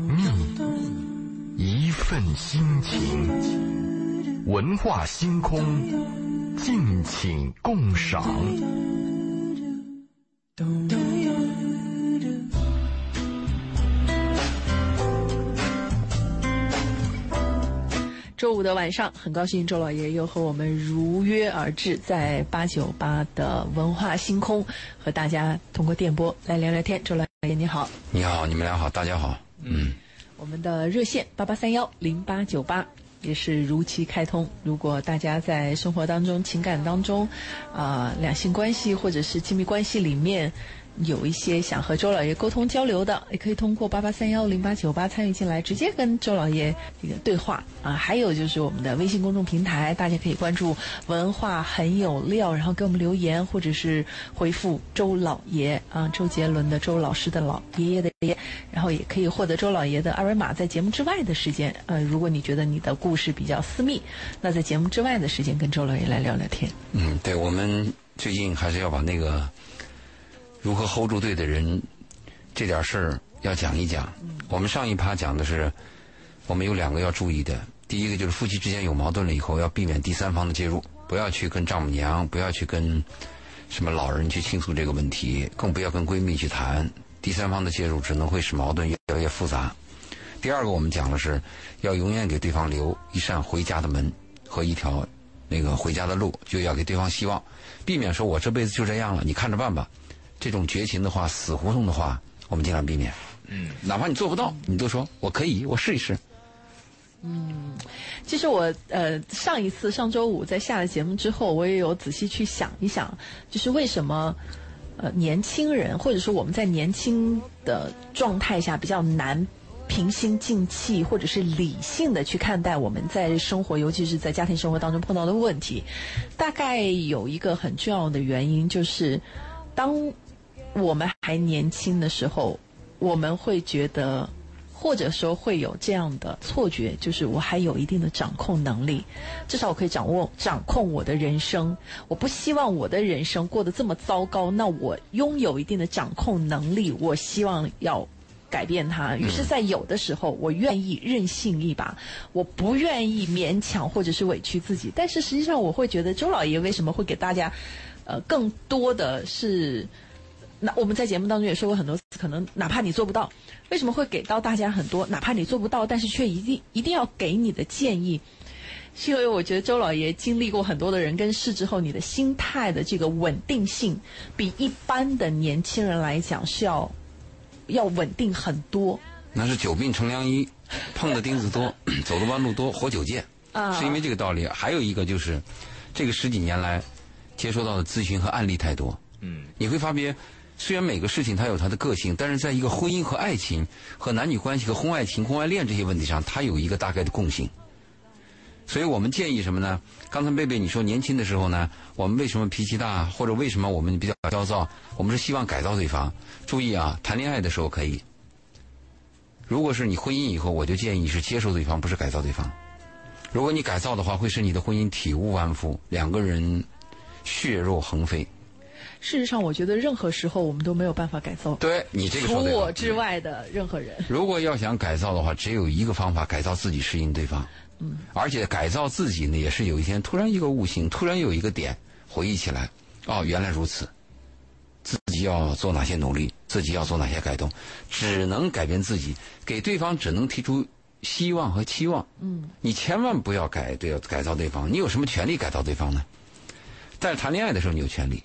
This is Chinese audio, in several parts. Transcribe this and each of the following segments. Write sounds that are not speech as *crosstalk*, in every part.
蜜，一份心情，文化星空，敬请共赏。周五的晚上，很高兴周老爷又和我们如约而至，在八九八的文化星空和大家通过电波来聊聊天。周老爷你好，你好，你们俩好，大家好。嗯，我们的热线八八三幺零八九八也是如期开通。如果大家在生活当中、情感当中，啊、两性关系或者是亲密关系里面。有一些想和周老爷沟通交流的，也可以通过八八三幺零八九八参与进来，直接跟周老爷这个对话啊。还有就是我们的微信公众平台，大家可以关注“文化很有料”，然后给我们留言，或者是回复“周老爷”啊，周杰伦的周老师的老爷爷的爷，然后也可以获得周老爷的二维码。在节目之外的时间，呃，如果你觉得你的故事比较私密，那在节目之外的时间跟周老爷来聊聊天。嗯，对，我们最近还是要把那个如何 hold 住对的人这点事儿要讲一讲。我们上一趴讲的是，我们有两个要注意的。第一个就是夫妻之间有矛盾了以后，要避免第三方的介入，不要去跟丈母娘，不要去跟什么老人去倾诉这个问题，更不要跟闺蜜去谈。第三方的介入只能会使矛盾越来越复杂。第二个，我们讲的是要永远给对方留一扇回家的门和一条那个回家的路，就要给对方希望，避免说我这辈子就这样了，你看着办吧。这种绝情的话、死胡同的话，我们尽量避免。嗯，哪怕你做不到，你都说我可以，我试一试。嗯其实我呃上一次上周五在下了节目之后，我也有仔细去想一想，就是为什么呃年轻人或者说我们在年轻的状态下比较难平心静气或者是理性的去看待我们在生活，尤其是在家庭生活当中碰到的问题。大概有一个很重要的原因，就是当我们还年轻的时候，我们会觉得。或者说会有这样的错觉，就是我还有一定的掌控能力，至少我可以掌握掌控我的人生。我不希望我的人生过得这么糟糕，那我拥有一定的掌控能力，我希望要改变它。于是，在有的时候，我愿意任性一把，我不愿意勉强或者是委屈自己。但是实际上，我会觉得周老爷为什么会给大家，呃，更多的是。那我们在节目当中也说过很多次，可能哪怕你做不到，为什么会给到大家很多？哪怕你做不到，但是却一定一定要给你的建议，是因为我觉得周老爷经历过很多的人跟事之后，你的心态的这个稳定性，比一般的年轻人来讲是要要稳定很多。那是久病成良医，碰的钉子多，*clears throat* 走的弯路多，活久见。啊是因为这个道理。还有一个就是，这个十几年来接收到的咨询和案例太多。嗯，你会发觉，虽然每个事情它有它的个性，但是在一个婚姻和爱情、和男女关系和婚外情、婚外恋这些问题上，它有一个大概的共性。所以我们建议什么呢？刚才贝贝你说年轻的时候呢，我们为什么脾气大，或者为什么我们比较焦躁？我们是希望改造对方。注意啊，谈恋爱的时候可以。如果是你婚姻以后，我就建议是接受对方，不是改造对方。如果你改造的话，会使你的婚姻体无完肤，两个人血肉横飞。事实上，我觉得任何时候我们都没有办法改造，对你这个除我之外的任何人。如果要想改造的话，只有一个方法：改造自己，适应对方。嗯，而且改造自己呢，也是有一天突然一个悟性，突然有一个点回忆起来，哦，原来如此。自己要做哪些努力，自己要做哪些改动，只能改变自己，给对方只能提出希望和期望。嗯，你千万不要改对改造对方，你有什么权利改造对方呢？但是谈恋爱的时候你有权利，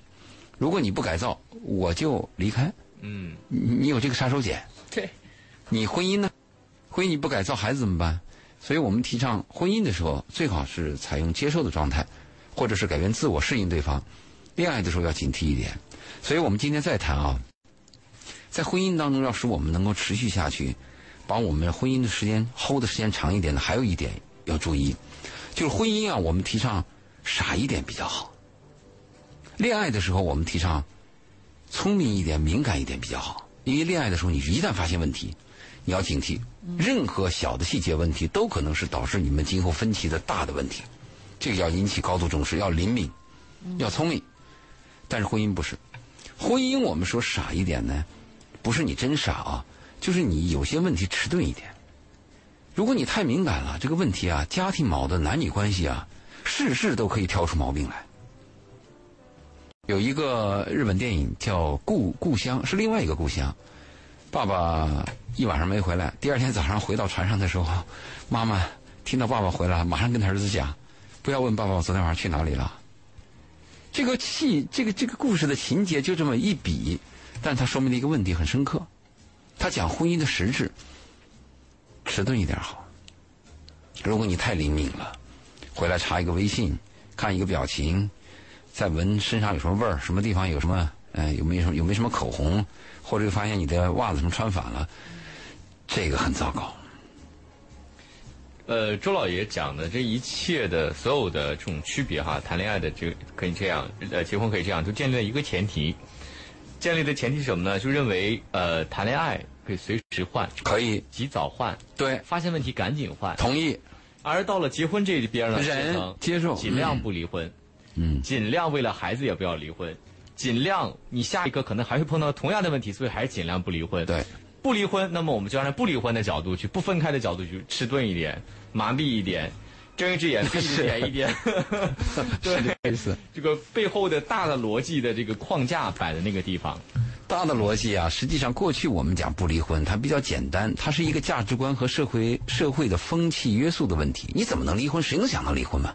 如果你不改造，我就离开。嗯，你你有这个杀手锏。对，你婚姻呢？婚姻你不改造，孩子怎么办？所以我们提倡婚姻的时候，最好是采用接受的状态，或者是改变自我，适应对方。恋爱的时候要警惕一点。所以我们今天再谈啊，在婚姻当中，要使我们能够持续下去，把我们婚姻的时间 hold 的时间长一点的，还有一点要注意，就是婚姻啊，我们提倡傻一点比较好。恋爱的时候，我们提倡聪明一点、敏感一点比较好。因为恋爱的时候，你一旦发现问题，你要警惕，任何小的细节问题都可能是导致你们今后分歧的大的问题。这个要引起高度重视，要灵敏，要聪明。但是婚姻不是，婚姻我们说傻一点呢，不是你真傻啊，就是你有些问题迟钝一点。如果你太敏感了，这个问题啊，家庭矛盾、男女关系啊，事事都可以挑出毛病来。有一个日本电影叫《故故乡》，是另外一个故乡。爸爸一晚上没回来，第二天早上回到船上的时候，妈妈听到爸爸回来，马上跟他儿子讲：“不要问爸爸我昨天晚上去哪里了。”这个戏，这个这个故事的情节就这么一笔，但它说明了一个问题很深刻。他讲婚姻的实质，迟钝一点好。如果你太灵敏了，回来查一个微信，看一个表情，再闻身上有什么味儿，什么地方有什么，呃，有没有什么有没有什么口红，或者发现你的袜子什么穿反了，这个很糟糕。呃，周老爷讲的这一切的所有的这种区别哈，谈恋爱的这个可以这样，呃，结婚可以这样，就建立了一个前提。建立的前提是什么呢？就认为呃，谈恋爱可以随时换，可以及早换，对，发现问题赶紧换。同意。而到了结婚这一边呢，人接受，尽量不离婚，嗯，尽量为了孩子也不要离婚，尽量你下一个可能还会碰到同样的问题，所以还是尽量不离婚。对，不离婚，那么我们就按照不离婚的角度去，不分开的角度去，迟钝一点，麻痹一点，睁一只眼闭一只眼 *laughs* 一点。*laughs* 对，意思。这个背后的大的逻辑的这个框架摆在那个地方。大的逻辑啊，实际上过去我们讲不离婚，它比较简单，它是一个价值观和社会社会的风气约束的问题。你怎么能离婚？谁能想到离婚嘛？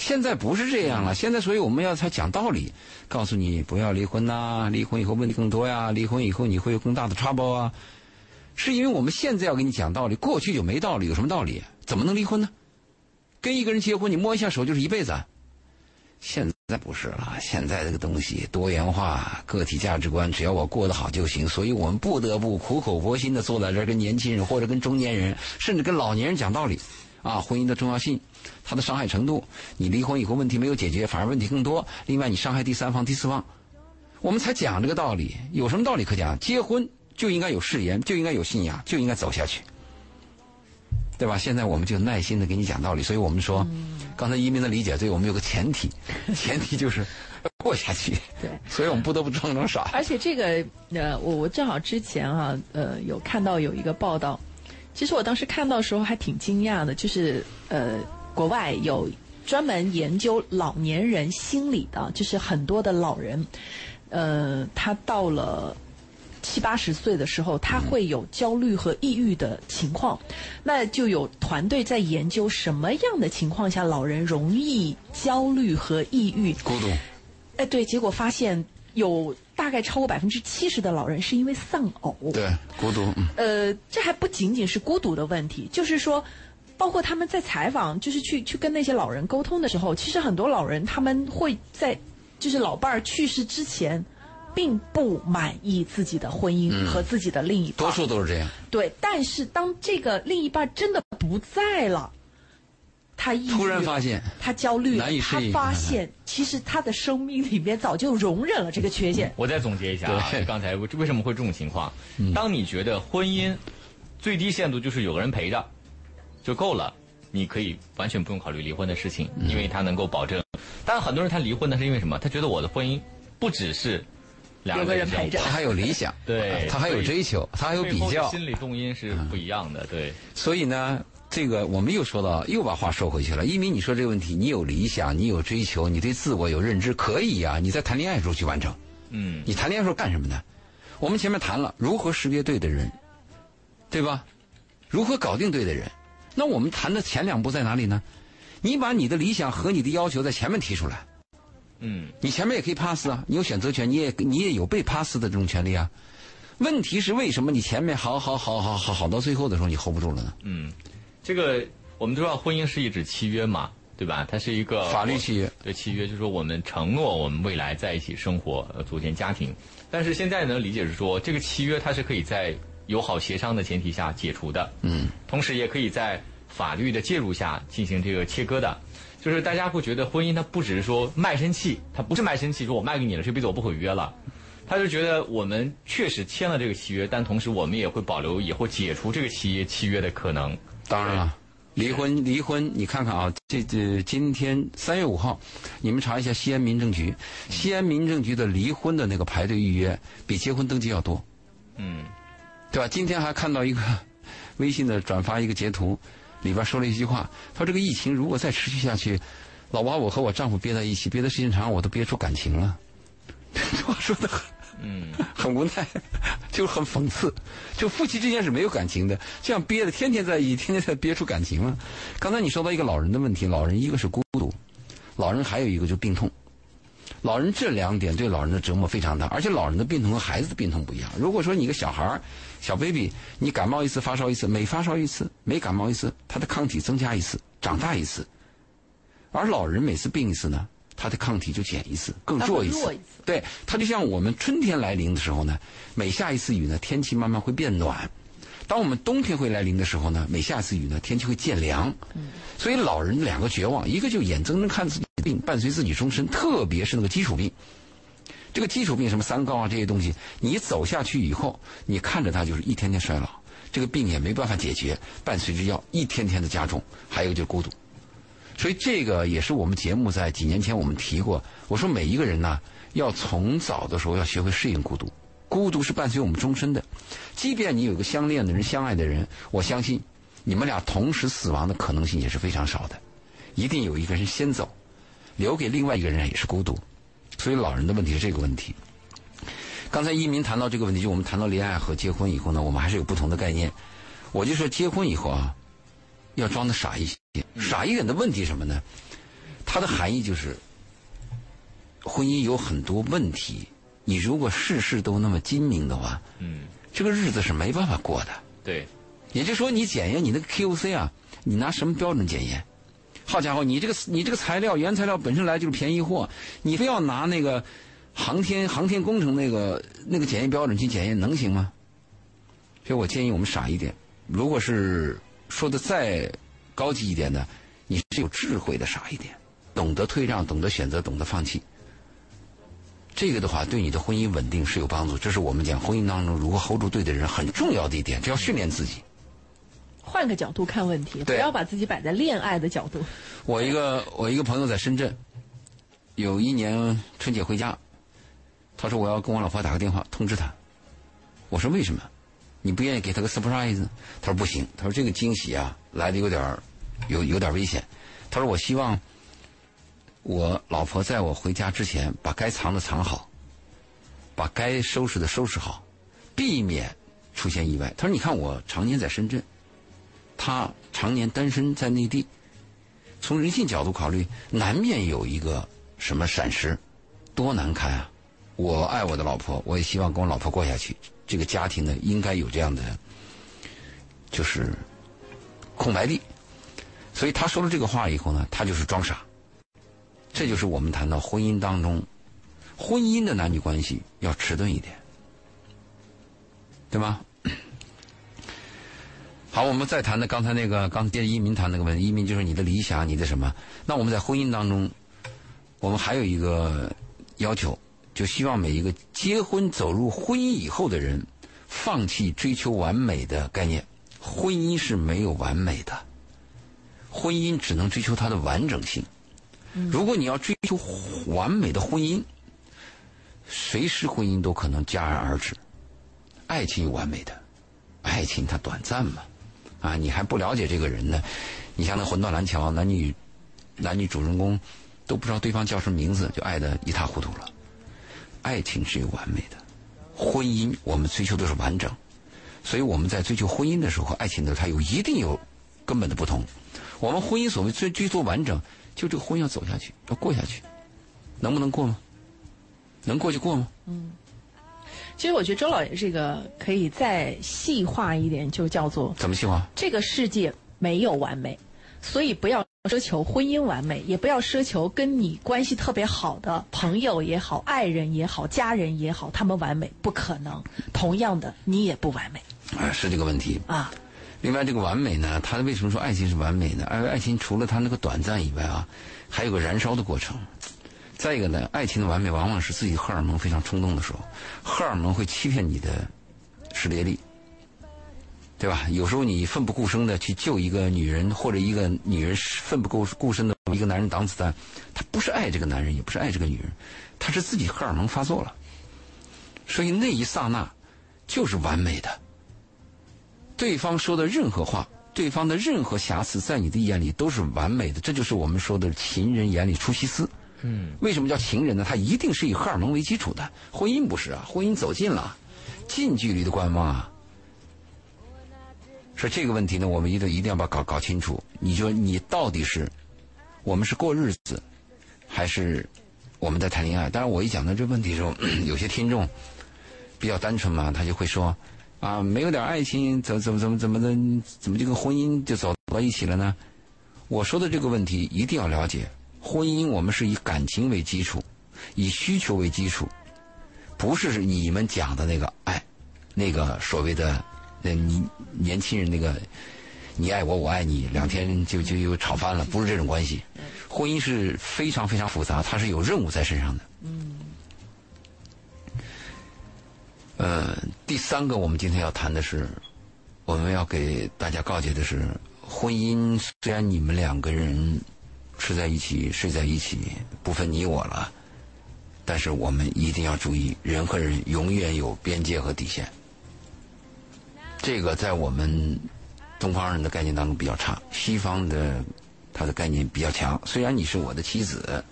现在不是这样了，现在所以我们要才讲道理，告诉你不要离婚呐，离婚以后问题更多呀，离婚以后你会有更大的 trouble 啊。是因为我们现在要给你讲道理，过去就没道理，有什么道理？怎么能离婚呢？跟一个人结婚，你摸一下手就是一辈子。现在不是了，现在这个东西多元化，个体价值观，只要我过得好就行。所以我们不得不苦口婆心的坐在这儿，跟年轻人或者跟中年人，甚至跟老年人讲道理，啊，婚姻的重要性，它的伤害程度，你离婚以后问题没有解决，反而问题更多。另外，你伤害第三方、第四方，我们才讲这个道理。有什么道理可讲？结婚就应该有誓言，就应该有信仰，就应该走下去。对吧？现在我们就耐心的给你讲道理，所以我们说，刚才移民的理解对我们有个前提，*laughs* 前提就是过下去。对，所以我们不得不装装傻。而且这个呃，我我正好之前啊，呃，有看到有一个报道，其实我当时看到的时候还挺惊讶的，就是呃，国外有专门研究老年人心理的，就是很多的老人，呃，他到了。七八十岁的时候，他会有焦虑和抑郁的情况，那就有团队在研究什么样的情况下老人容易焦虑和抑郁。孤独。哎，对，结果发现有大概超过百分之七十的老人是因为丧偶。对，孤独。呃，这还不仅仅是孤独的问题，就是说，包括他们在采访，就是去去跟那些老人沟通的时候，其实很多老人他们会在就是老伴儿去世之前。并不满意自己的婚姻和自己的另一半，多数都是这样。对，但是当这个另一半真的不在了，他突然发现他焦虑，难以他发现其实他的生命里面早就容忍了这个缺陷。我再总结一下啊，刚才为什么会这种情况？当你觉得婚姻最低限度就是有个人陪着就够了，你可以完全不用考虑离婚的事情，因为他能够保证。但很多人他离婚呢是因为什么？他觉得我的婚姻不只是。两个人陪着，他还有理想，*laughs* 对，他还有追求，他还有比较，心理动因是不一样的，对。所以呢，这个我们又说到，又把话说回去了。一鸣，你说这个问题，你有理想，你有追求，你对自我有认知，可以呀。你在谈恋爱时候去完成，嗯，你谈恋爱时候干什么呢？我们前面谈了如何识别对的人，对吧？如何搞定对的人？那我们谈的前两步在哪里呢？你把你的理想和你的要求在前面提出来。嗯，你前面也可以 pass 啊，你有选择权，你也你也有被 pass 的这种权利啊。问题是为什么你前面好好好好好好到最后的时候你 hold 不住了呢？嗯，这个我们都知道，婚姻是一纸契约嘛，对吧？它是一个法律契约。对，契约就是说我们承诺我们未来在一起生活，组建家庭。但是现在能，理解是说这个契约它是可以在友好协商的前提下解除的。嗯，同时也可以在法律的介入下进行这个切割的。就是大家会觉得婚姻它不只是说卖身契，它不是卖身契，说我卖给你了，这辈子我不毁约了。他就觉得我们确实签了这个契约，但同时我们也会保留以后解除这个契约契约的可能。当然了，离婚离婚，你看看啊，这这今天三月五号，你们查一下西安民政局，西安民政局的离婚的那个排队预约比结婚登记要多。嗯，对吧？今天还看到一个 *laughs* 微信的转发一个截图，里边说了一句话，他说这个疫情如果再持续下去，老把我和我丈夫憋在一起，憋的时间长，我都憋出感情了。这 *laughs* 话说的很，嗯，很无奈，就很讽刺。就夫妻之间是没有感情的，这样憋的天天在一起，天天在憋出感情了。刚才你说到一个老人的问题，老人一个是孤独，老人还有一个就病痛。老人这两点对老人的折磨非常大，而且老人的病痛和孩子的病痛不一样。如果说你一个小孩、小 baby，你感冒一次发烧一次，每发烧一次，每感冒一次，他的抗体增加一次，长大一次；而老人每次病一次呢，他的抗体就减一次，更弱一次。一次对，它就像我们春天来临的时候呢，每下一次雨呢，天气慢慢会变暖；当我们冬天会来临的时候呢，每下一次雨呢，天气会渐凉。嗯所以老人两个绝望，一个就眼睁睁看自己的病伴随自己终身，特别是那个基础病。这个基础病什么三高啊这些东西，你走下去以后，你看着它就是一天天衰老，这个病也没办法解决，伴随着药一天天的加重，还有就是孤独。所以这个也是我们节目在几年前我们提过，我说每一个人呢，要从早的时候要学会适应孤独，孤独是伴随我们终身的。即便你有个相恋的人、相爱的人，我相信你们俩同时死亡的可能性也是非常少的，一定有一个人先走，留给另外一个人也是孤独。所以老人的问题是这个问题。刚才一民谈到这个问题，就我们谈到恋爱和结婚以后呢，我们还是有不同的概念。我就说结婚以后啊，要装的傻一些。傻一点的问题什么呢？它的含义就是，婚姻有很多问题，你如果事事都那么精明的话，嗯，这个日子是没办法过的。对，也就是说，你检验你那个 QC 啊，你拿什么标准检验？好家伙，你这个你这个材料原材料本身来就是便宜货，你非要拿那个航天航天工程那个那个检验标准去检验，能行吗？所以我建议我们傻一点。如果是说的再高级一点呢，你是有智慧的傻一点，懂得退让，懂得选择，懂得放弃。这个的话，对你的婚姻稳定是有帮助。这是我们讲婚姻当中如何 hold 住对的人很重要的一点，这要训练自己。换个角度看问题，不要把自己摆在恋爱的角度。我一个我一个朋友在深圳，有一年春节回家，他说我要跟我老婆打个电话通知她。我说为什么？你不愿意给他个 surprise？他说不行，他说这个惊喜啊来的有点有有点危险。他说我希望我老婆在我回家之前把该藏的藏好，把该收拾的收拾好，避免出现意外。他说你看我常年在深圳，他常年单身在内地。从人性角度考虑，难免有一个什么闪失，多难堪啊！我爱我的老婆，我也希望跟我老婆过下去。这个家庭呢，应该有这样的，就是空白地。所以他说了这个话以后呢，他就是装傻。这就是我们谈到婚姻当中，婚姻的男女关系要迟钝一点，对吗？*coughs* 好，我们再谈的刚才那个，刚接着一民谈那个问题，一民就是你的理想，你的什么？那我们在婚姻当中，我们还有一个要求，就希望每一个结婚走入婚姻以后的人，放弃追求完美的概念。婚姻是没有完美的，婚姻只能追求它的完整性。如果你要追求完美的婚姻，随时婚姻都可能戛然而止。爱情有完美的，爱情它短暂嘛。啊，你还不了解这个人呢，你像那魂断蓝桥，男女男女主人公都不知道对方叫什么名字，就爱的一塌糊涂了。爱情是有完美的，婚姻我们追求的是完整，所以我们在追求婚姻的时候，爱情的它有一定有根本的不同。我们婚姻所谓追追求完整，就这个婚要走下去，要过下去，能不能过吗？能过就过吗？嗯其实我觉得周老爷这个可以再细化一点，就叫做怎么细化？这个世界没有完美，所以不要奢求婚姻完美，也不要奢求跟你关系特别好的朋友也好、爱人也好、家人也好，他们完美不可能。同样的，你也不完美啊，是这个问题。啊。另外，这个完美呢，他为什么说爱情是完美呢？爱爱情除了它那个短暂以外啊，还有个燃烧的过程。再一个呢，爱情的完美往往是自己荷尔蒙非常冲动的时候，荷尔蒙会欺骗你的识别力，对吧？有时候你奋不顾身的去救一个女人，或者一个女人奋不顾顾身的一个男人挡子弹，他不是爱这个男人，也不是爱这个女人，他是自己荷尔蒙发作了。所以那一刹那就是完美的，对方说的任何话，对方的任何瑕疵，在你的眼里都是完美的。这就是我们说的“情人眼里出西施”。嗯，为什么叫情人呢？他一定是以荷尔蒙为基础的。婚姻不是啊，婚姻走近了，近距离的观望啊。说这个问题呢，我们一定一定要把搞搞清楚。你说你到底是我们是过日子，还是我们在谈恋爱？当然，我一讲到这问题的时候，*clears throat* 有些听众比较单纯嘛，他就会说啊，没有点爱情，怎么怎么怎么怎么的，怎么就跟婚姻就走到一起了呢？我说的这个问题一定要了解，婚姻我们是以感情为基础，以需求为基础，不是你们讲的那个爱，那个所谓的那你年轻人那个你爱我我爱你，两天就就又吵翻了，不是这种关系。婚姻是非常非常复杂，它是有任务在身上的。嗯。呃，第三个，我们今天要谈的是，我们要给大家告诫的是，婚姻虽然你们两个人吃在一起、睡在一起，不分你我了，但是我们一定要注意，人和人永远有边界和底线。这个在我们东方人的概念当中比较差，西方的他的概念比较强。虽然你是我的妻子，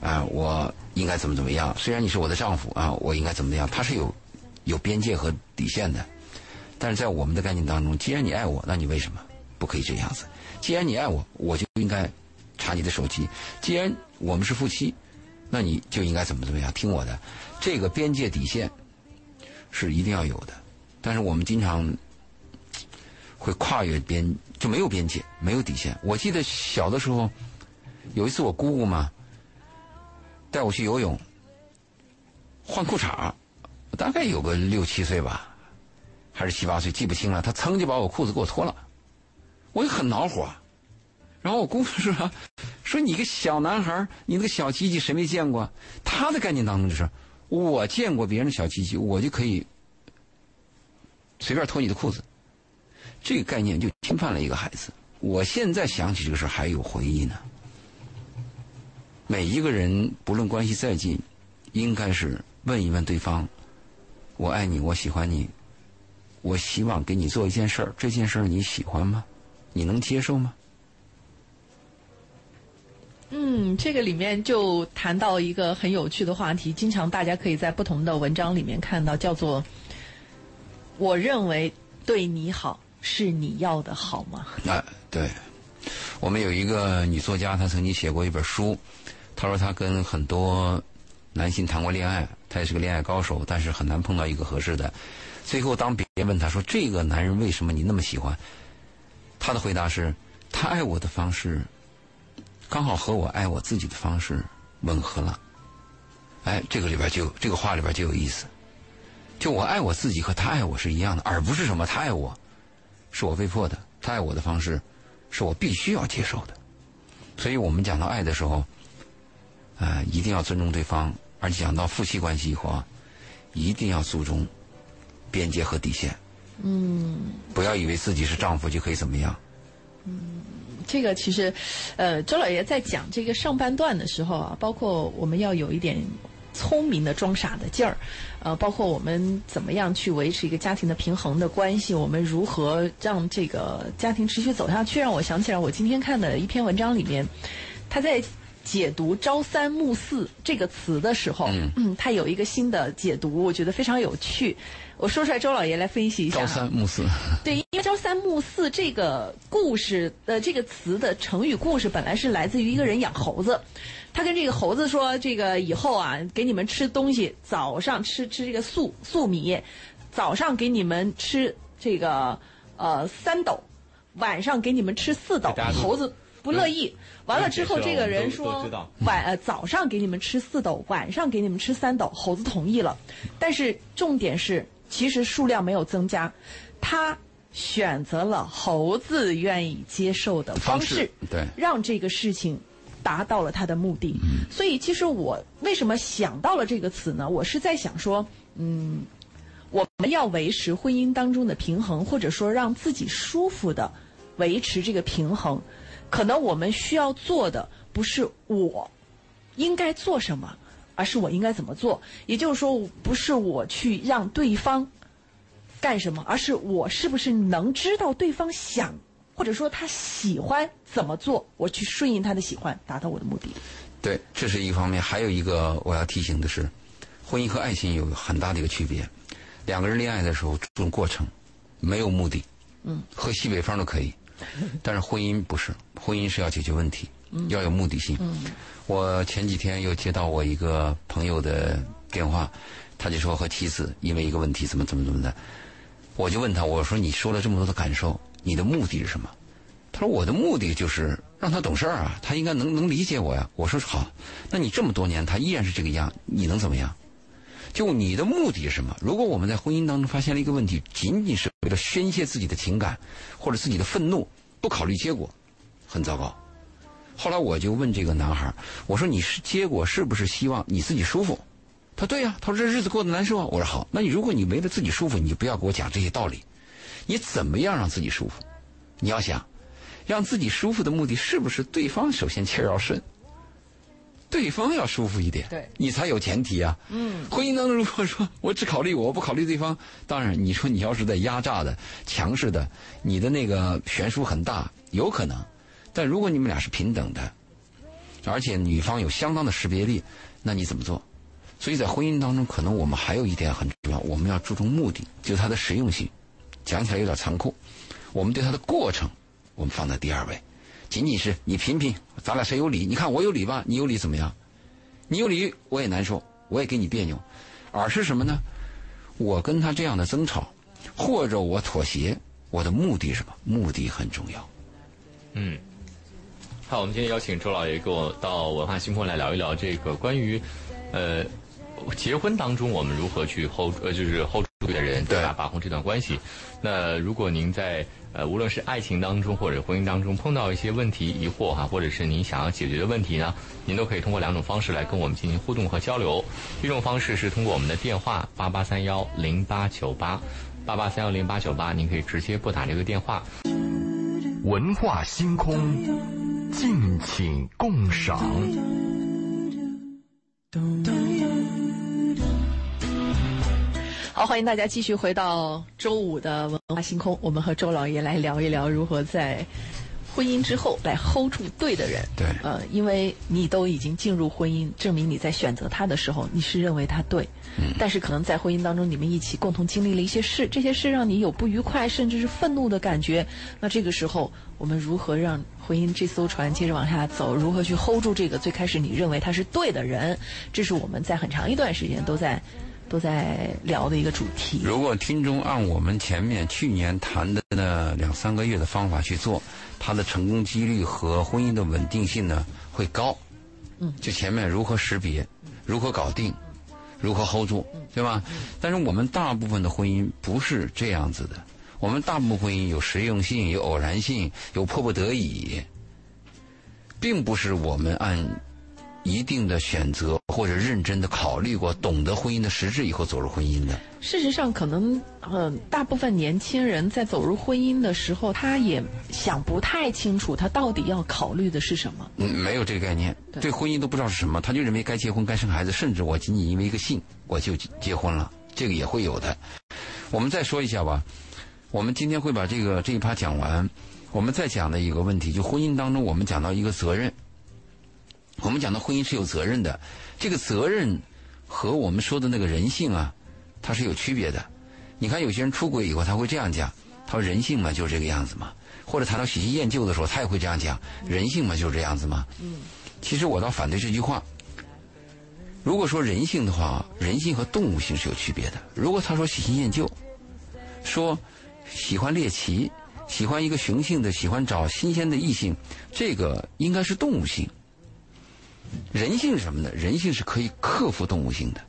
啊，我应该怎么怎么样；虽然你是我的丈夫，啊，我应该怎么样。他是有有边界和底线的。但是在我们的概念当中，既然你爱我，那你为什么不可以这样子？既然你爱我，我就应该查你的手机；既然我们是夫妻，那你就应该怎么怎么样，听我的。这个边界底线是一定要有的。但是我们经常会跨越边，就没有边界，没有底线。我记得小的时候，有一次我姑姑嘛带我去游泳，换裤衩大概有个六七岁吧，还是七八岁，记不清了。她噌就把我裤子给我脱了，我就很恼火。然后我姑父说：“说你个小男孩，你那个小鸡鸡谁没见过？”他的概念当中就是，我见过别人的小鸡鸡，我就可以。随便脱你的裤子，这个概念就侵犯了一个孩子。我现在想起这个事儿还有回忆呢。每一个人不论关系再近，应该是问一问对方：“我爱你，我喜欢你，我希望给你做一件事儿，这件事儿你喜欢吗？你能接受吗？”嗯，这个里面就谈到一个很有趣的话题，经常大家可以在不同的文章里面看到，叫做。我认为对你好是你要的好吗？啊，对，我们有一个女作家，她曾经写过一本书，她说她跟很多男性谈过恋爱，她也是个恋爱高手，但是很难碰到一个合适的。最后，当别人问她说这个男人为什么你那么喜欢，她的回答是：他爱我的方式刚好和我爱我自己的方式吻合了。哎，这个里边就这个话里边就有意思。就我爱我自己和他爱我是一样的，而不是什么他爱我，是我被迫的；他爱我的方式，是我必须要接受的。所以我们讲到爱的时候，啊，一定要尊重对方；而且讲到夫妻关系以后啊，一定要注重边界和底线。嗯。不要以为自己是丈夫就可以怎么样。嗯，这个其实，呃，周老爷在讲这个上半段的时候啊，包括我们要有一点。聪明的装傻的劲儿，呃，包括我们怎么样去维持一个家庭的平衡的关系，我们如何让这个家庭持续走下去，让我想起来我今天看的一篇文章里面，他在解读“朝三暮四”这个词的时候，嗯，他有一个新的解读，我觉得非常有趣。我说出来，周老爷来分析一下。朝三暮四。对，因为“朝三暮四”这个故事的这个词的成语故事，本来是来自于一个人养猴子。他跟这个猴子说：“这个以后啊，给你们吃东西，早上吃吃这个粟粟米，早 sang 给你们吃这个呃三斗，晚上给你们吃四斗。”猴子不乐意。完了之后，这个人说：“晚呃早上给你们吃四斗，晚上给你们吃三斗。”猴子同意了。但是重点是，其实数量没有增加，他选择了猴子愿意接受的方式，对，让这个事情。达到了他的目的，所以其实我为什么想到了这个词呢？我是在想说，嗯，我们要维持婚姻当中的平衡，或者说让自己舒服的维持这个平衡，可能我们需要做的不是我应该做什么，而是我应该怎么做。也就是说，不是我去让对方干什么，而是我是不是能知道对方想，或者说他喜欢怎么做，我去顺应他的喜欢，达到我的目的。对，这是一方面。还有一个我要提醒的是，婚姻和爱情有很大的一个区别。两个人恋爱的时候注重过程，没有目的。嗯。喝西北风都可以，*laughs* 但是婚姻不是，婚姻是要解决问题，要有目的性。嗯。我前几天又接到我一个朋友的电话，他就说和妻子因为一个问题怎么怎么怎么的。我就问他，我说：“你说了这么多的感受，你的目的是什么？”他说：“我的目的就是让他懂事儿啊，他应该能能理解我呀。”我说：“好，那你这么多年他依然是这个样，你能怎么样？就你的目的是什么？如果我们在婚姻当中发现了一个问题，仅仅是为了宣泄自己的情感或者自己的愤怒，不考虑结果，很糟糕。后来我就问这个男孩，我说：“你是结果是不是希望你自己舒服？”他对呀，他说这日子过得难受啊。我说好，那你如果你为了自己舒服，你就不要给我讲这些道理。你怎么样让自己舒服？你要想让自己舒服的目的是不是对方首先气儿要顺，对方要舒服一点，对，你才有前提啊。嗯，婚姻当中如果说我只考虑我，我不考虑对方，当然你说你要是在压榨的、强势的，你的那个悬殊很大，有可能。但如果你们俩是平等的，而且女方有相当的识别力，那你怎么做？所以在婚姻当中，可能我们还有一点很重要，我们要注重目的，就是它的实用性。讲起来有点残酷，我们对它的过程，我们放在第二位。仅仅是你品品，咱俩谁有理？你看我有理吧？你有理怎么样？你有理我也难受，我也给你别扭。而是什么呢？我跟他这样的争吵，或者我妥协，我的目的是什么？目的很重要。嗯。好，我们今天邀请周老爷跟我到文化星空来聊一聊这个关于。呃，结婚当中我们如何去 hold 呃，就是 hold 住的人，对吧？把控这段关系。那如果您在呃，无论是爱情当中或者婚姻当中碰到一些问题、疑惑哈，或者是您想要解决的问题呢，您都可以通过两种方式来跟我们进行互动和交流。一种方式是通过我们的电话八八三幺零八九八八八三幺零八九八，您可以直接拨打这个电话。文化星空，敬请共赏。好，欢迎大家继续回到周五的文化星空。我们和周老爷来聊一聊如何在婚姻之后来 hold 住对的人。对，呃，因为你都已经进入婚姻，证明你在选择他的时候，你是认为他对。嗯。但是可能在婚姻当中，你们一起共同经历了一些事，这些事让你有不愉快，甚至是愤怒的感觉。那这个时候，我们如何让？婚姻这艘船接着往下走，如何去 hold 住这个最开始你认为他是对的人？这是我们在很长一段时间都在都在聊的一个主题。如果听众按我们前面去年谈的那两三个月的方法去做，他的成功几率和婚姻的稳定性呢会高。嗯，就前面如何识别，如何搞定，如何 hold 住，对吧？但是我们大部分的婚姻不是这样子的。我们大部分婚姻有实用性，有偶然性，有迫不得已，并不是我们按一定的选择或者认真的考虑过、懂得婚姻的实质以后走入婚姻的。事实上，可能呃，大部分年轻人在走入婚姻的时候，他也想不太清楚，他到底要考虑的是什么。嗯，没有这个概念，对婚姻都不知道是什么，他就认为该结婚、该生孩子，甚至我仅仅因为一个姓，我就结婚了，这个也会有的。我们再说一下吧。我们今天会把这个这一趴讲完，我们再讲的一个问题，就婚姻当中，我们讲到一个责任。我们讲的婚姻是有责任的，这个责任和我们说的那个人性啊，它是有区别的。你看，有些人出轨以后，他会这样讲，他说人性嘛就是这个样子嘛。或者谈到喜新厌旧的时候，他也会这样讲，人性嘛就是这样子嘛。嗯。其实我倒反对这句话。如果说人性的话，人性和动物性是有区别的。如果他说喜新厌旧，说。喜欢猎奇，喜欢一个雄性的，喜欢找新鲜的异性，这个应该是动物性。人性是什么呢？人性是可以克服动物性的，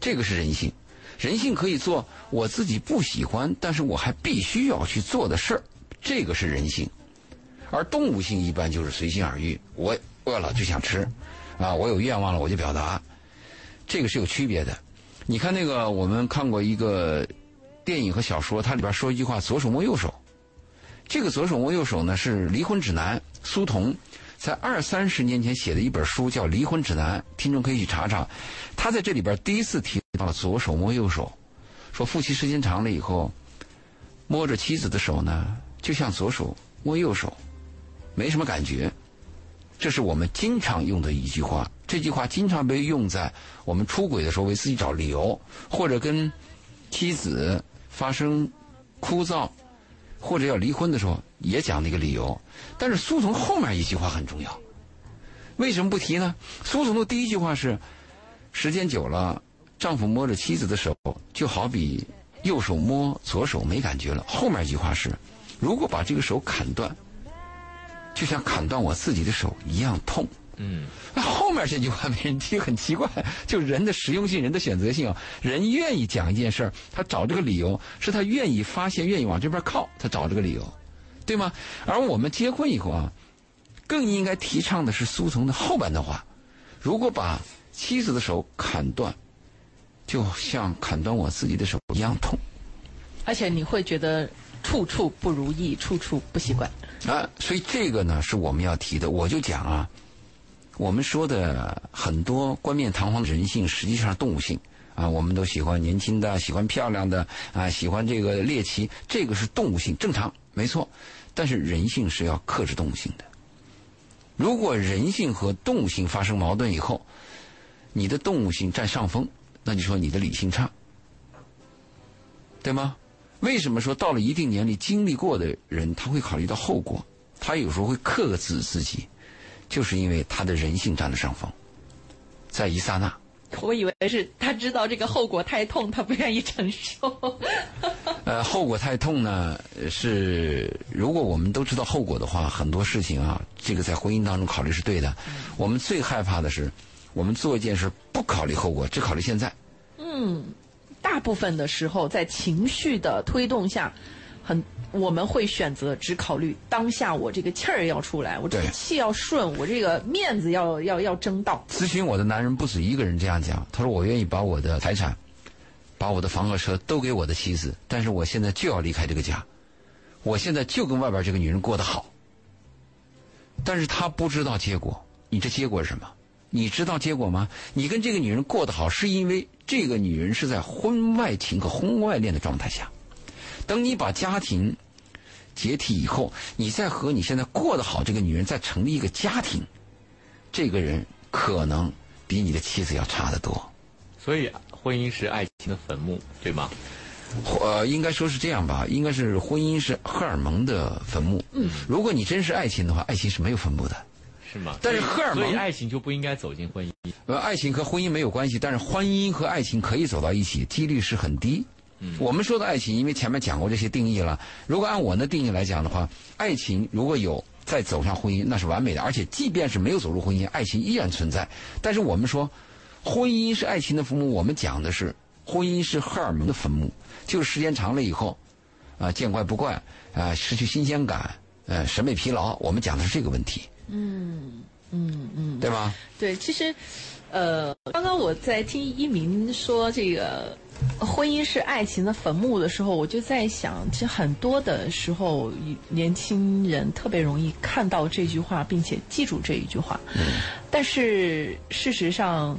这个是人性。人性可以做我自己不喜欢，但是我还必须要去做的事儿，这个是人性。而动物性一般就是随心而欲，我饿了就想吃，啊，我有愿望了我就表达，这个是有区别的。你看那个，我们看过一个。电影和小说，它里边说一句话：“左手摸右手。”这个“左手摸右手”呢，是离婚指南苏童在二三十年前写的一本书，叫《离婚指南》。听众可以去查查，他在这里边第一次提到了“左手摸右手”。说夫妻时间长了以后，摸着妻子的手呢，就像左手摸右手，没什么感觉。这是我们经常用的一句话，这句话经常被用在我们出轨的时候为自己找理由，或者跟妻子发生枯燥，或者要离婚的时候也讲那个理由。但是苏童后面一句话很重要，为什么不提呢？苏童的第一句话是：时间久了，丈夫摸着妻子的手，就好比右手摸左手没感觉了。后面一句话是：如果把这个手砍断。就像砍断我自己的手一样痛。嗯，那后面这句话没人听，很奇怪。*laughs* 就人的实用性，人的选择性啊，人愿意讲一件事儿，他找这个理由，是他愿意发现，愿意往这边靠，他找这个理由，对吗？而我们结婚以后啊，更应该提倡的是苏童的后半段话：如果把妻子的手砍断，就像砍断我自己的手一样痛。而且你会觉得处处不如意，处处不习惯。啊，所以这个呢是我们要提的。我就讲啊，我们说的很多冠冕堂皇的人性，实际上是动物性啊。我们都喜欢年轻的，喜欢漂亮的啊，喜欢这个猎奇，这个是动物性，正常，没错。但是人性是要克制动物性的。如果人性和动物性发生矛盾以后，你的动物性占上风，那就说你的理性差，对吗？为什么说到了一定年龄经历过的人，他会考虑到后果？他有时候会克制自己，就是因为他的人性占了上风，在一刹那。我以为是他知道这个后果太痛，他不愿意承受。呃，后果太痛呢，是如果我们都知道后果的话，很多事情啊，这个在婚姻当中考虑是对的。我们最害怕的是，我们做一件事不考虑后果，只考虑现在。嗯。大部分的时候，在情绪的推动下，很我们会选择只考虑当下，我这个气儿要出来，我这个气要顺，我这个面子要要要争到。咨询我的男人不止一个人这样讲，他说我愿意把我的财产，把我的房和车都给我的妻子，但是我现在就要离开这个家，我现在就跟外边这个女人过得好。但是他不知道结果，你这结果是什么？你知道结果吗？你跟这个女人过得好，是因为这个女人是在婚外情和婚外恋的状态下。等你把家庭解体以后，你再和你现在过得好这个女人再成立一个家庭，这个人可能比你的妻子要差得多。所以，婚姻是爱情的坟墓，对吗？呃，应该说是这样吧，应该是婚姻是荷尔蒙的坟墓。嗯，如果你真是爱情的话，爱情是没有坟墓的。是吗？但是荷尔蒙，所以爱情就不应该走进婚姻。呃，爱情和婚姻没有关系，但是婚姻和爱情可以走到一起，几率是很低。嗯，我们说的爱情，因为前面讲过这些定义了。如果按我的定义来讲的话，爱情如果有再走上婚姻，那是完美的。而且，即便是没有走入婚姻，爱情依然存在。但是我们说，婚姻是爱情的坟墓，我们讲的是婚姻是荷尔蒙的坟墓，就是时间长了以后，啊，见怪不怪，啊，失去新鲜感，呃，审美疲劳。我们讲的是这个问题。嗯嗯嗯，对吗？对，其实，呃，刚刚我在听一鸣说这个婚姻是爱情的坟墓的时候，我就在想，其实很多的时候，年轻人特别容易看到这句话，并且记住这一句话。嗯，但是事实上。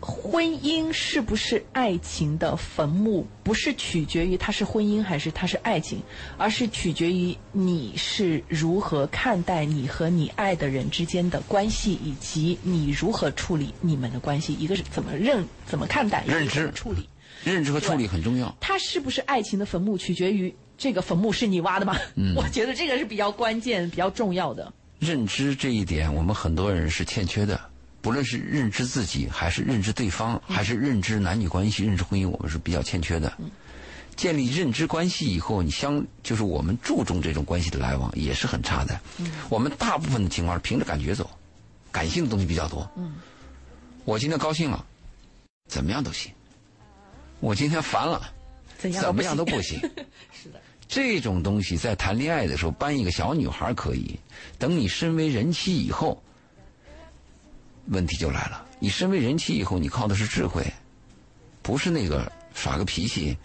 婚姻是不是爱情的坟墓？不是取决于它是婚姻还是它是爱情，而是取决于你是如何看待你和你爱的人之间的关系，以及你如何处理你们的关系。一个是怎么认、怎么看待、认知、处理、认知和处理很重要。它是不是爱情的坟墓，取决于这个坟墓是你挖的吗？嗯，我觉得这个是比较关键、比较重要的。认知这一点，我们很多人是欠缺的。不论是认知自己，还是认知对方，还是认知男女关系、认知婚姻，我们是比较欠缺的。建立认知关系以后，你相就是我们注重这种关系的来往也是很差的。我们大部分的情况是凭着感觉走，感性的东西比较多。我今天高兴了，怎么样都行；我今天烦了，怎么样都不行。*laughs* 是的，这种东西在谈恋爱的时候搬一个小女孩可以，等你身为人妻以后。问题就来了，你身为人妻以后，你靠的是智慧，不是那个耍个脾气，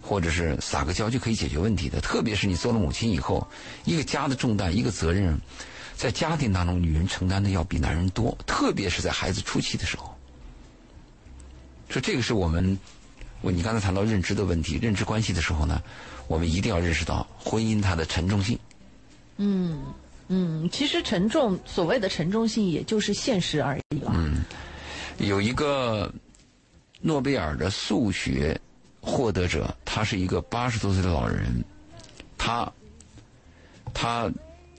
或者是撒个娇就可以解决问题的。特别是你做了母亲以后，一个家的重担，一个责任，在家庭当中，女人承担的要比男人多，特别是在孩子初期的时候。说这个是我们我你刚才谈到认知的问题，认知关系的时候呢，我们一定要认识到婚姻它的沉重性。嗯嗯，其实沉重，所谓的沉重性，也就是现实而已了。嗯，有一个诺贝尔的数学获得者，他是一个八十多岁的老人，他他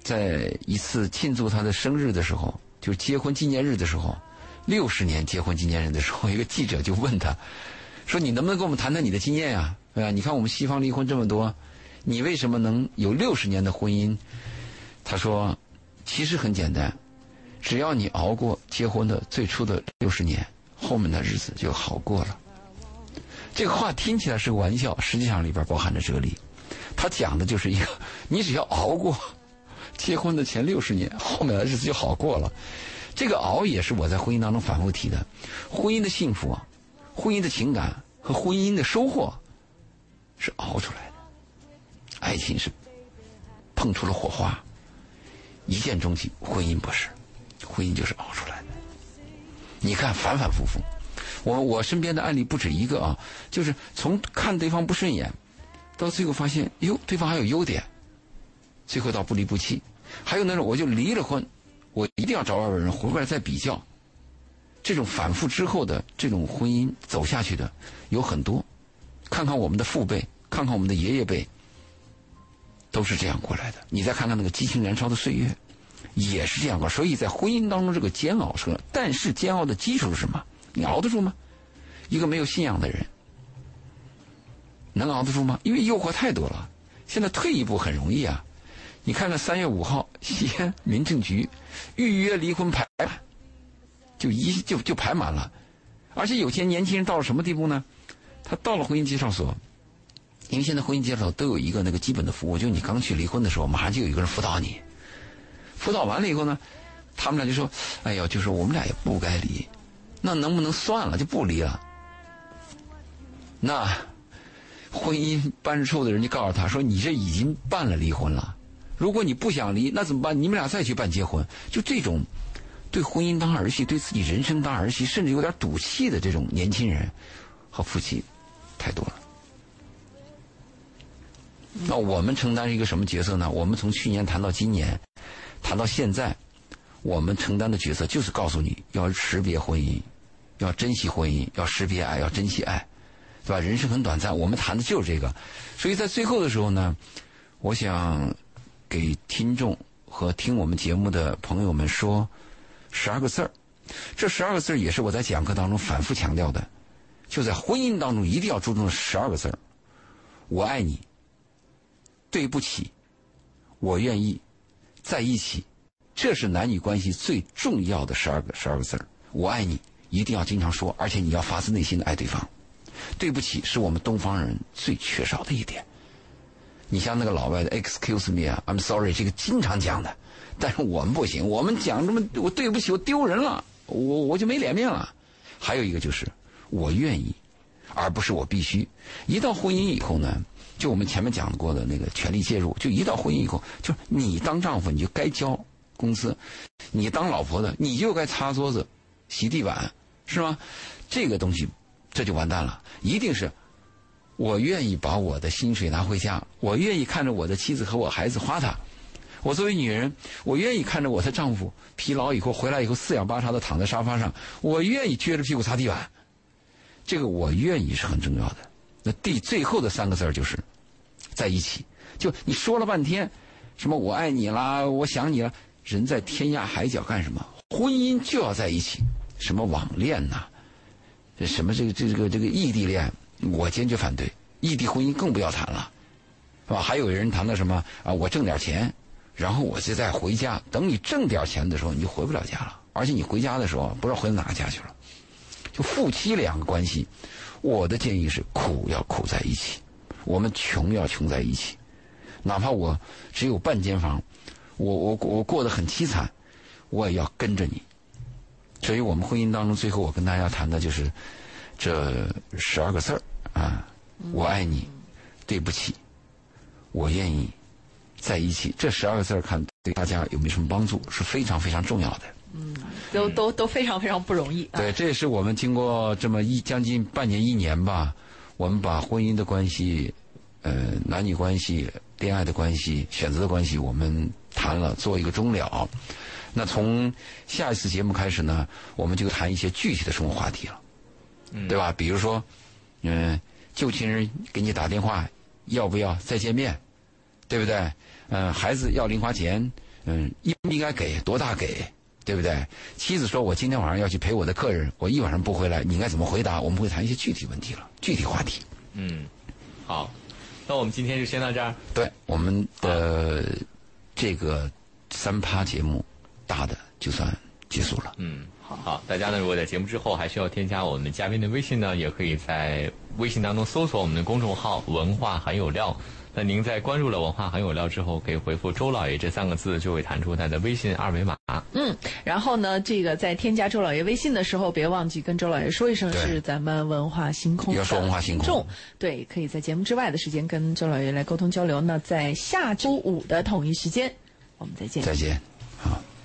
在一次庆祝他的生日的时候，就结婚纪念日的时候，六十年结婚纪念日的时候，*laughs* 一个记者就问他，说：“你能不能跟我们谈谈你的经验呀？对吧？你看我们西方离婚这么多，你为什么能有六十年的婚姻？”他说：“其实很简单，只要你熬过结婚的最初的六十年，后面的日子就好过了。”这个话听起来是个玩笑，实际上里边包含着哲理。他讲的就是一个，你只要熬过结婚的前六十年，后面的日子就好过了。这个熬也是我在婚姻当中反复提的，婚姻的幸福，婚姻的情感和婚姻的收获是熬出来的，爱情是碰出了火花，一见钟情，婚姻不是，婚姻就是熬出来的。你看反反复复，我我身边的案例不止一个啊，就是从看对方不顺眼，到最后发现哟，对方还有优点，最后到不离不弃，还有那种我就离了婚。我一定要找外边人回过来再比较，这种反复之后的这种婚姻走下去的有很多，看看我们的父辈，看看我们的爷爷辈，都是这样过来的。你再看看那个激情燃烧的岁月，也是这样过。所以在婚姻当中这个煎熬是，但是煎熬的基础是什么？你熬得住吗？一个没有信仰的人能熬得住吗？因为诱惑太多了。现在退一步很容易啊。你看看三月五号，西安民政局预约离婚排，就一就就排满了，而且有些年轻人到了什么地步呢？他到了婚姻介绍所，因为现在婚姻介绍都有一个那个基本的服务，就你刚去离婚的时候，马上就有一个人辅导你。辅导完了以后呢，他们俩就说：“哎呦，就是我们俩也不该离，那能不能算了就不离了？”那婚姻办事处的人就告诉他说：“你这已经办了离婚了。”如果你不想离，那怎么办？你们俩再去办结婚，就这种对婚姻当儿戏、对自己人生当儿戏，甚至有点赌气的这种年轻人和夫妻太多了。那我们承担一个什么角色呢？我们从去年谈到今年，谈到现在，我们承担的角色就是告诉你要识别婚姻，要珍惜婚姻，要识别爱，要珍惜爱，对吧？人生很短暂，我们谈的就是这个。所以在最后的时候呢，我想。给听众和听我们节目的朋友们说十二个字儿，这十二个字儿也是我在讲课当中反复强调的，就在婚姻当中一定要注重十二个字儿：我爱你，对不起，我愿意在一起。这是男女关系最重要的十二个十二个字儿。我爱你，一定要经常说，而且你要发自内心的爱对方。对不起，是我们东方人最缺少的一点。你像那个老外的 “excuse me” 啊，“I'm sorry”，这个经常讲的，但是我们不行，我们讲这么我对不起，我丢人了，我我就没脸面了。还有一个就是我愿意，而不是我必须。一到婚姻以后呢，就我们前面讲过的那个权力介入，就一到婚姻以后，就你当丈夫你就该交工资，你当老婆的你就该擦桌子、洗地板，是吗？这个东西这就完蛋了，一定是。我愿意把我的薪水拿回家，我愿意看着我的妻子和我孩子花它。我作为女人，我愿意看着我的丈夫疲劳以后回来以后四仰八叉的躺在沙发上，我愿意撅着屁股擦地板。这个我愿意是很重要的。那第最后的三个字就是在一起。就你说了半天，什么我爱你啦，我想你了，人在天涯海角干什么？婚姻就要在一起。什么网恋呐？这什么这个这个这个异地恋？我坚决反对异地婚姻，更不要谈了，是吧？还有人谈到什么啊？我挣点钱，然后我就再回家。等你挣点钱的时候，你就回不了家了。而且你回家的时候，不知道回哪个家去了。就夫妻两个关系，我的建议是：苦要苦在一起，我们穷要穷在一起。哪怕我只有半间房，我我我过得很凄惨，我也要跟着你。所以我们婚姻当中，最后我跟大家谈的就是这十二个字儿。啊，我爱你，对不起，我愿意在一起。这十二个字儿看对大家有没有什么帮助？是非常非常重要的。嗯，都都都非常非常不容易。对，这也是我们经过这么一将近半年一年吧，我们把婚姻的关系、呃男女关系、恋爱的关系、选择的关系，我们谈了，做一个终了。那从下一次节目开始呢，我们就谈一些具体的生活话题了，对吧？比如说，嗯、旧情人给你打电话，要不要再见面？对不对？嗯、孩子要零花钱，嗯，应不应该给？多大给？对不对？妻子说：“我今天晚上要去陪我的客人，我一晚上不回来，你应该怎么回答？”我们会谈一些具体问题了，具体话题。嗯，好，那我们今天就先到这儿。对我们的这个三趴节目，大的就算结束了。嗯，好，好大家呢，如果在节目之后还需要添加我们嘉宾的微信呢，也可以在微信当中搜索我们的公众号“文化很有料”。那您在关注了“文化很有料”之后，可以回复“周老爷”这三个字，就会弹出他的微信二维码。嗯，然后呢，这个在添加周老爷微信的时候，别忘记跟周老爷说一声是咱们文化星空的要说文化星空众对，可以在节目之外的时间跟周老爷来沟通交流。那在下周五的统一时间，我们再见。再见。